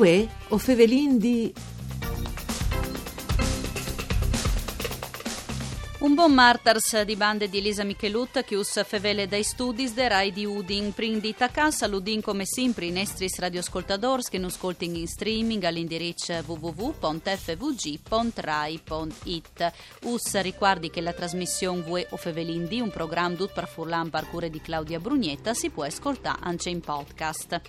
Uè, o fevelin di... Un buon martars di bande di Elisa Michelut che us fevele dai studi de Rai di Udin. Prindita a saludin come sempre i nostri radioascoltadores che non ascoltino in streaming all'indirizzo www.fvg.rai.it. Us ricordi che la trasmissione Vue o Fevelin di un programma dut per Furlan parcure di Claudia Brugnetta si può ascoltare anche in podcast.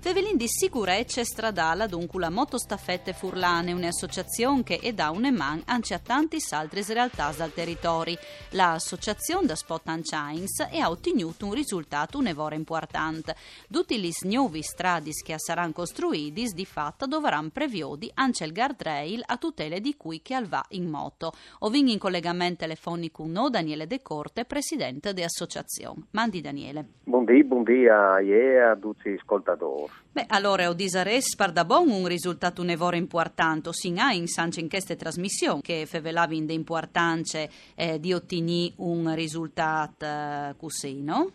Fevelin di sicurezza stradale dunque la motostaffette Furlane, un'associazione che è da un eman anche a tanti altre realtà dal territori. L'associazione da Spot and Chines ha ottenuto un risultato un'evore importante. Tutti gli nuovi stradi che saranno costruiti di fatto dovranno previodi anche il guardrail a tutele di cui che al va in moto. Ovin in collegamento telefonico con Daniele De Corte, presidente dell'associazione. Mandi Daniele. Buondì, buondì a e a tutti gli ascoltatori. Beh, allora, ho disares un risultato un'evore importante, sin in sanche in queste trasmissioni che fevelavi in de importanze eh, di ottenere un risultato eh, così, no?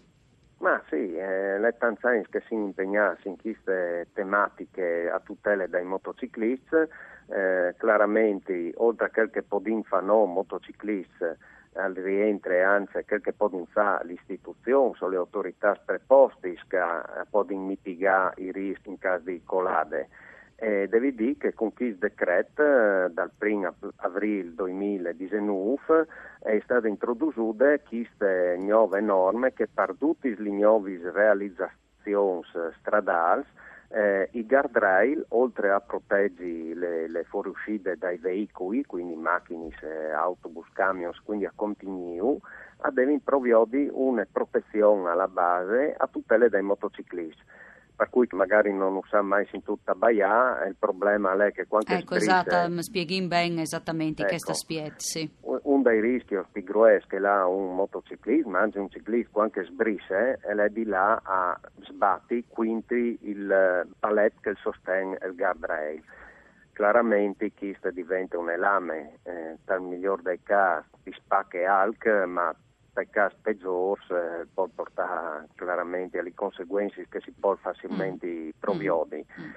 Ma sì, eh, le tanzanie che si impegnassero in queste tematiche a tutela dei motociclisti, eh, chiaramente oltre a quel che podin fanno motociclisti al rientro anzi quel che possono fare le istituzioni le autorità preposte che possono mitigare i rischi in caso di colade. E devi dire che con questo decreto eh, dal 1 aprile 2019 è stata introdotta queste nuove norme che per tutte le nuove realizzazioni stradali eh, I guardrail, oltre a proteggere le, le fuoriuscite dai veicoli, quindi macchine, autobus, camions, quindi a continuo, devono provvedere una protezione alla base a tutele dei motociclisti per cui magari non usa mai in tutta Baia, il problema è che quando Ecco, esatto, mi spieghi bene esattamente ecco, questo spiet, sì. Un dei rischi grossi che ha un motociclismo, anche un ciclista, anche sbrisse, è di là a sbatti quinti il palet che sostiene il guardrail. Chiaramente questo diventa un elame, eh, nel miglior dei casi, di spacche alc, ma per peggiore eh, può portare chiaramente alle conseguenze che si può facilmente mm. provvedere. Mm. mm.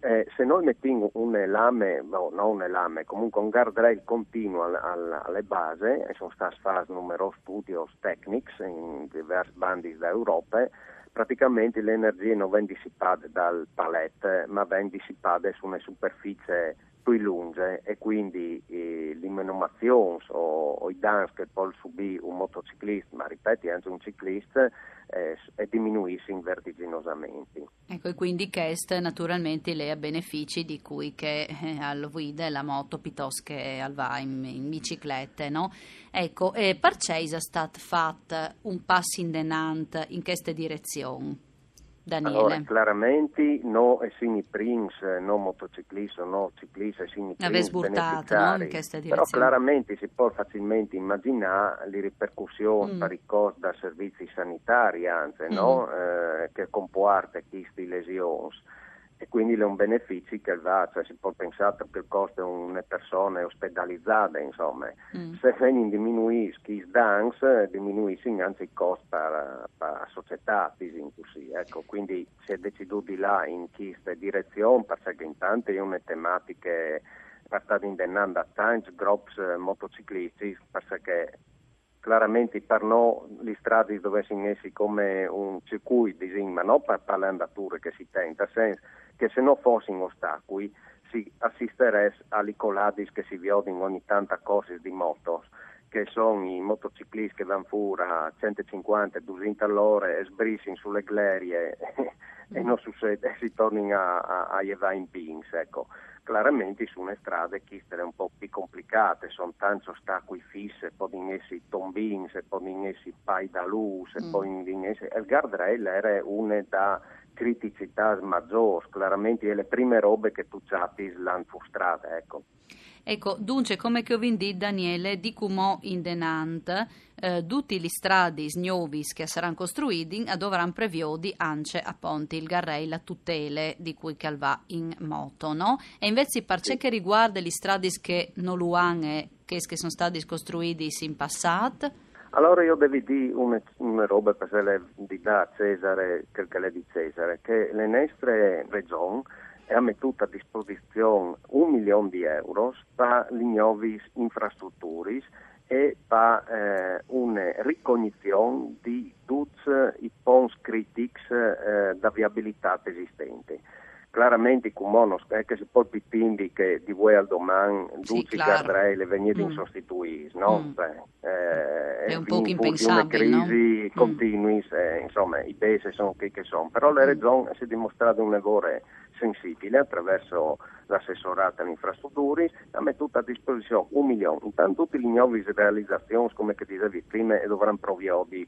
Eh, se noi mettiamo un lame, no, non un lame, comunque un guardrail continuo al, al, alle basi, e sono stati fatti numerosi studi tecnici in diversi bandi d'Europa, praticamente l'energia non viene dissipata dal palet, ma viene dissipata su una superficie più lunga e quindi eh, le menomazioni o, o, i danni che può subire un motociclista, ma ripeto anche un ciclista, eh, diminuiscono vertiginosamente. Ecco, e quindi questo naturalmente le ha benefici di cui che eh, al guida la moto piuttosto che al va in, in biciclette, no? Ecco, e Parcesa è stato fatto un passo in denant in questa direzione? Daniele. Allora, chiaramente no essini prins, no motociclisti, no ciclisti, essini prins no, in questa direzione. Però chiaramente si può facilmente immaginare le ripercussioni mm. per i costi da servizi sanitari, anzi, mm. no? eh, che comporta queste lesioni e quindi è un beneficio che va, cioè si può pensare che il costo di una persona ospedalizzata, insomma, mm. se vengono diminuiscono i danni, diminuiscono anche i costi per, per società, così, ecco, quindi si è deciso di là in questa direzione, perché intanto è una tematica che è stata indennata tanti gruppi motociclisti, perché chiaramente per noi le strade dovessero essere come un circuito, ma non per, per le andature che si tenta, senso che se non fossero ostacoli si assisterebbe alle coladi che si vedono ogni tanta cose di moto che sono i motociclisti che vanno fuori a 150, 200 all'ora e sbrissino sulle glerie e non succede, si tornano a, a, a in pins, ecco. Chiaramente su una strada che sono un po' più complicate, sono tanti ostacoli fissi, possono essere tombini, possono essere pai da luce, mm. possono essere... Il guardrail era una da criticità maggiori, chiaramente le prime robe che tu capi l'hanno frustrata, ecco. Ecco, dunque, come che ho vinto Daniele, di cumò in denant, eh, tutti gli stradi nuovi che saranno costruiti dovranno previodi anche a ponti. Il garrei la tutele di cui calva in moto, no? E invece per ciò che riguarda gli stradi che non lo hanno e che sono stati costruiti in passato, allora io devo dire una, una roba per di da Cesare, che è di Cesare, che le nostre regioni e ha messo a disposizione un milione di euro per le nuove infrastrutture e per eh, una ricognizione di tutti i punti critici eh, da viabilità esistenti chiaramente con monos eh, che si può pitindi che di voi al domani sì, tutti i guardrail venire mm. insostituiti no? Mm. Beh, eh, è un po' impensabile una crisi no? continui mm. eh, insomma i paesi sono che, che sono però la mm. regione si è dimostrato un lavoro sensibile attraverso l'assessorato alle infrastrutture ha messo a disposizione un milione intanto tutte le nuove realizzazioni come che dicevi prima dovranno provare di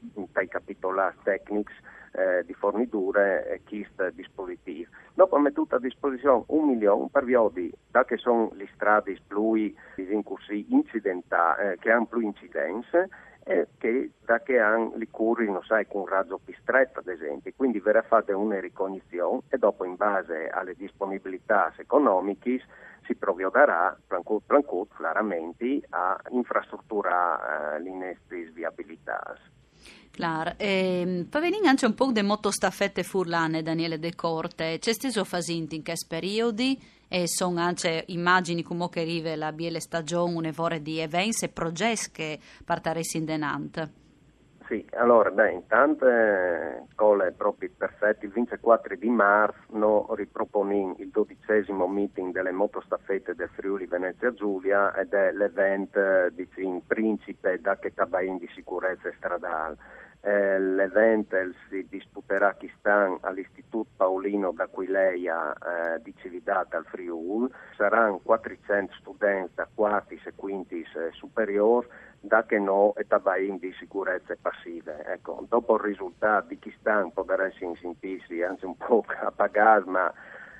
capitolare tecnici eh, di forniture e KIST dispositivi. Dopo messo a disposizione un milione per via di, da che sono le strade più incidentali, eh, che hanno più incidenze, eh, che da che hanno le curve, non sai, con un raggio più stretto ad esempio, quindi verrà fatta una ricognizione e dopo in base alle disponibilità economiche si provvederà, plancut, plancut, chiaramente, a infrastruttura eh, le viabilità. Clar, eh, Pavelin anche un po' di motostaffette furlane, Daniele De Corte, c'è steso fasinti in che periodi e sono anche immagini come che arriva la biele stagione, un'evore di eventi e progetti che partaresi in denant. Sì, allora, beh, intanto eh, cole proprio perfetti, il 24 di marzo riproponi il dodicesimo meeting delle motostaffette del Friuli Venezia Giulia ed è l'evento eh, in principe da che tabain di sicurezza stradale. Eh, l'evento si disputerà a Chistan all'Istituto Paolino d'Aquileia eh, di Cividata al Friuli. Saranno 400 studenti da quarti e quinti eh, superiori da che no e tabain di sicurezza passive. Ecco, dopo il risultato di Chistan potrebbe essere in simpissi, anzi un po' appagati, ma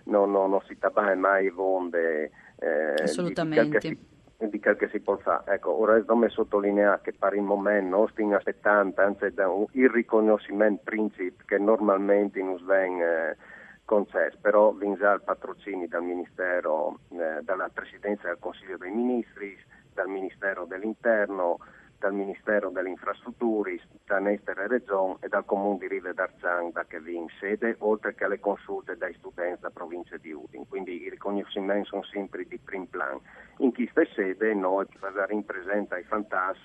non, non, non si tabai mai vonde. Eh, Assolutamente. Di, di di quel che si può fare. Ecco, ora non mi sottolinea che per il momento non stiamo aspettando, anzi da un, il riconoscimento principe che normalmente non viene eh, concesso, però vince il patrocinio dal Ministero, eh, dalla Presidenza del Consiglio dei Ministri, dal Ministero dell'Interno, dal Ministero delle Infrastrutture, da Nestere Regione e dal Comune di Rive d'Arzan da che vi in sede, oltre che alle consulte dai studenti da provincia di Udin. Quindi i riconoscimenti sono sempre di prim plan. In questa sede noi in presenza ai fantas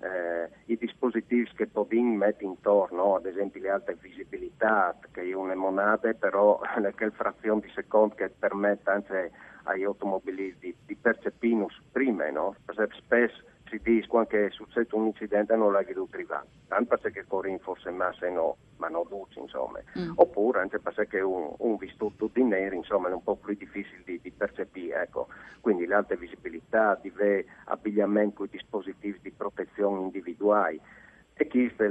eh, i dispositivi che Tobin mette intorno, ad esempio le alte visibilità, che è una monade, però che frazione di secondo che permette anche agli automobilisti di percepire prima, no? Spesso si dice che è successo un incidente non l'ha veduto privare, tanto perché Corin forse massa no, ma non duce insomma, mm. oppure anche perché un, un visto tutti neri insomma è un po' più difficile di, di percepire, ecco. quindi l'alta visibilità, di abbigliamento i dispositivi di protezione individuali e questo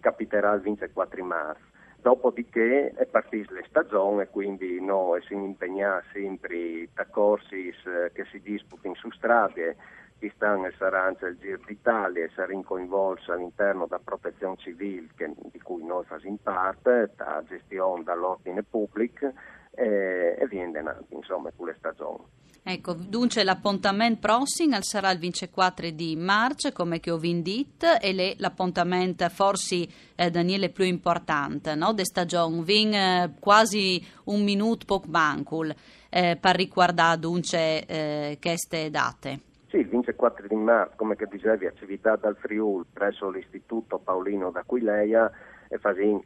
capiterà il 24 marzo. Dopodiché è partita la stagione e quindi noi si impegniamo sempre a corsi eh, che si disputano su strade. Pakistan e sarà anche il Giro d'Italia e sarà coinvolti all'interno della protezione civile che, di cui noi facciamo parte, la gestione dall'ordine pubblico e, e viene avanti insomma con le stagioni. Ecco, dunque l'appuntamento prossimo sarà il 24 di marzo, come che ho detto, e le, l'appuntamento forse, eh, Daniele, più importante, no? De stagione, vin eh, quasi un minuto poco mancul eh, per riguardare dunque eh, queste date. Sì, il 24 di marzo, come che dicevi, attività dal Friul presso l'Istituto Paolino d'Aquileia e facendo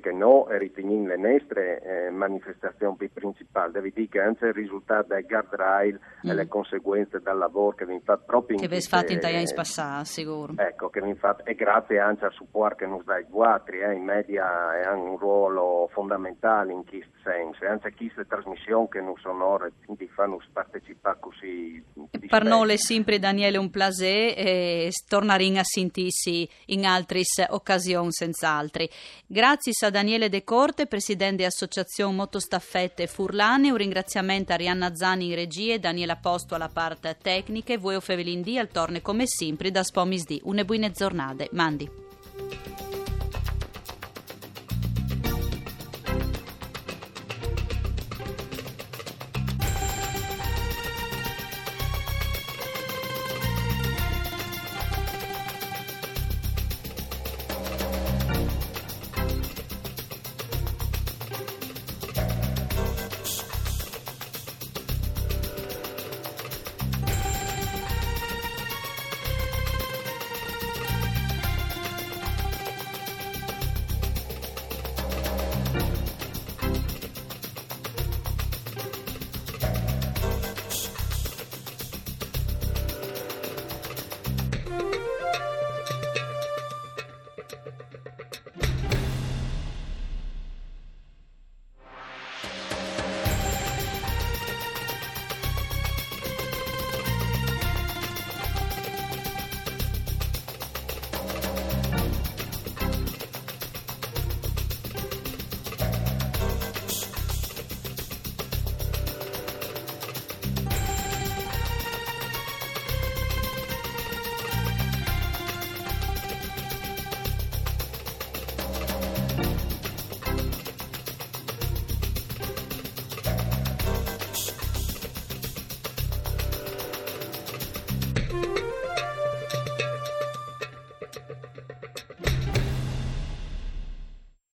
che, no riteniamo le nostre eh, manifestazioni più principali. Devi dire che anche il risultato dei guardrail mm. e le conseguenze del lavoro che vi fatto proprio in Che vi fate in Tajani spassare, sicuro. Ecco, che vi fatto, e grazie anche al supporto che nos dai guatri, eh, in media hanno un ruolo fondamentale in questo senso, e anche queste trasmissioni che non sono ore di fanno partecipare così. È sempre Daniele un plaisir e tornare a sentirsi in altre occasioni senz'altro. Grazie a Daniele De Corte, presidente dell'Associazione Motostaffette Furlane, un ringraziamento a Rianna Zani in regie, Daniela Posto alla parte tecnica e voi Fevelin D al torne come sempre da Spomis D. Une buone giornate. Mandi.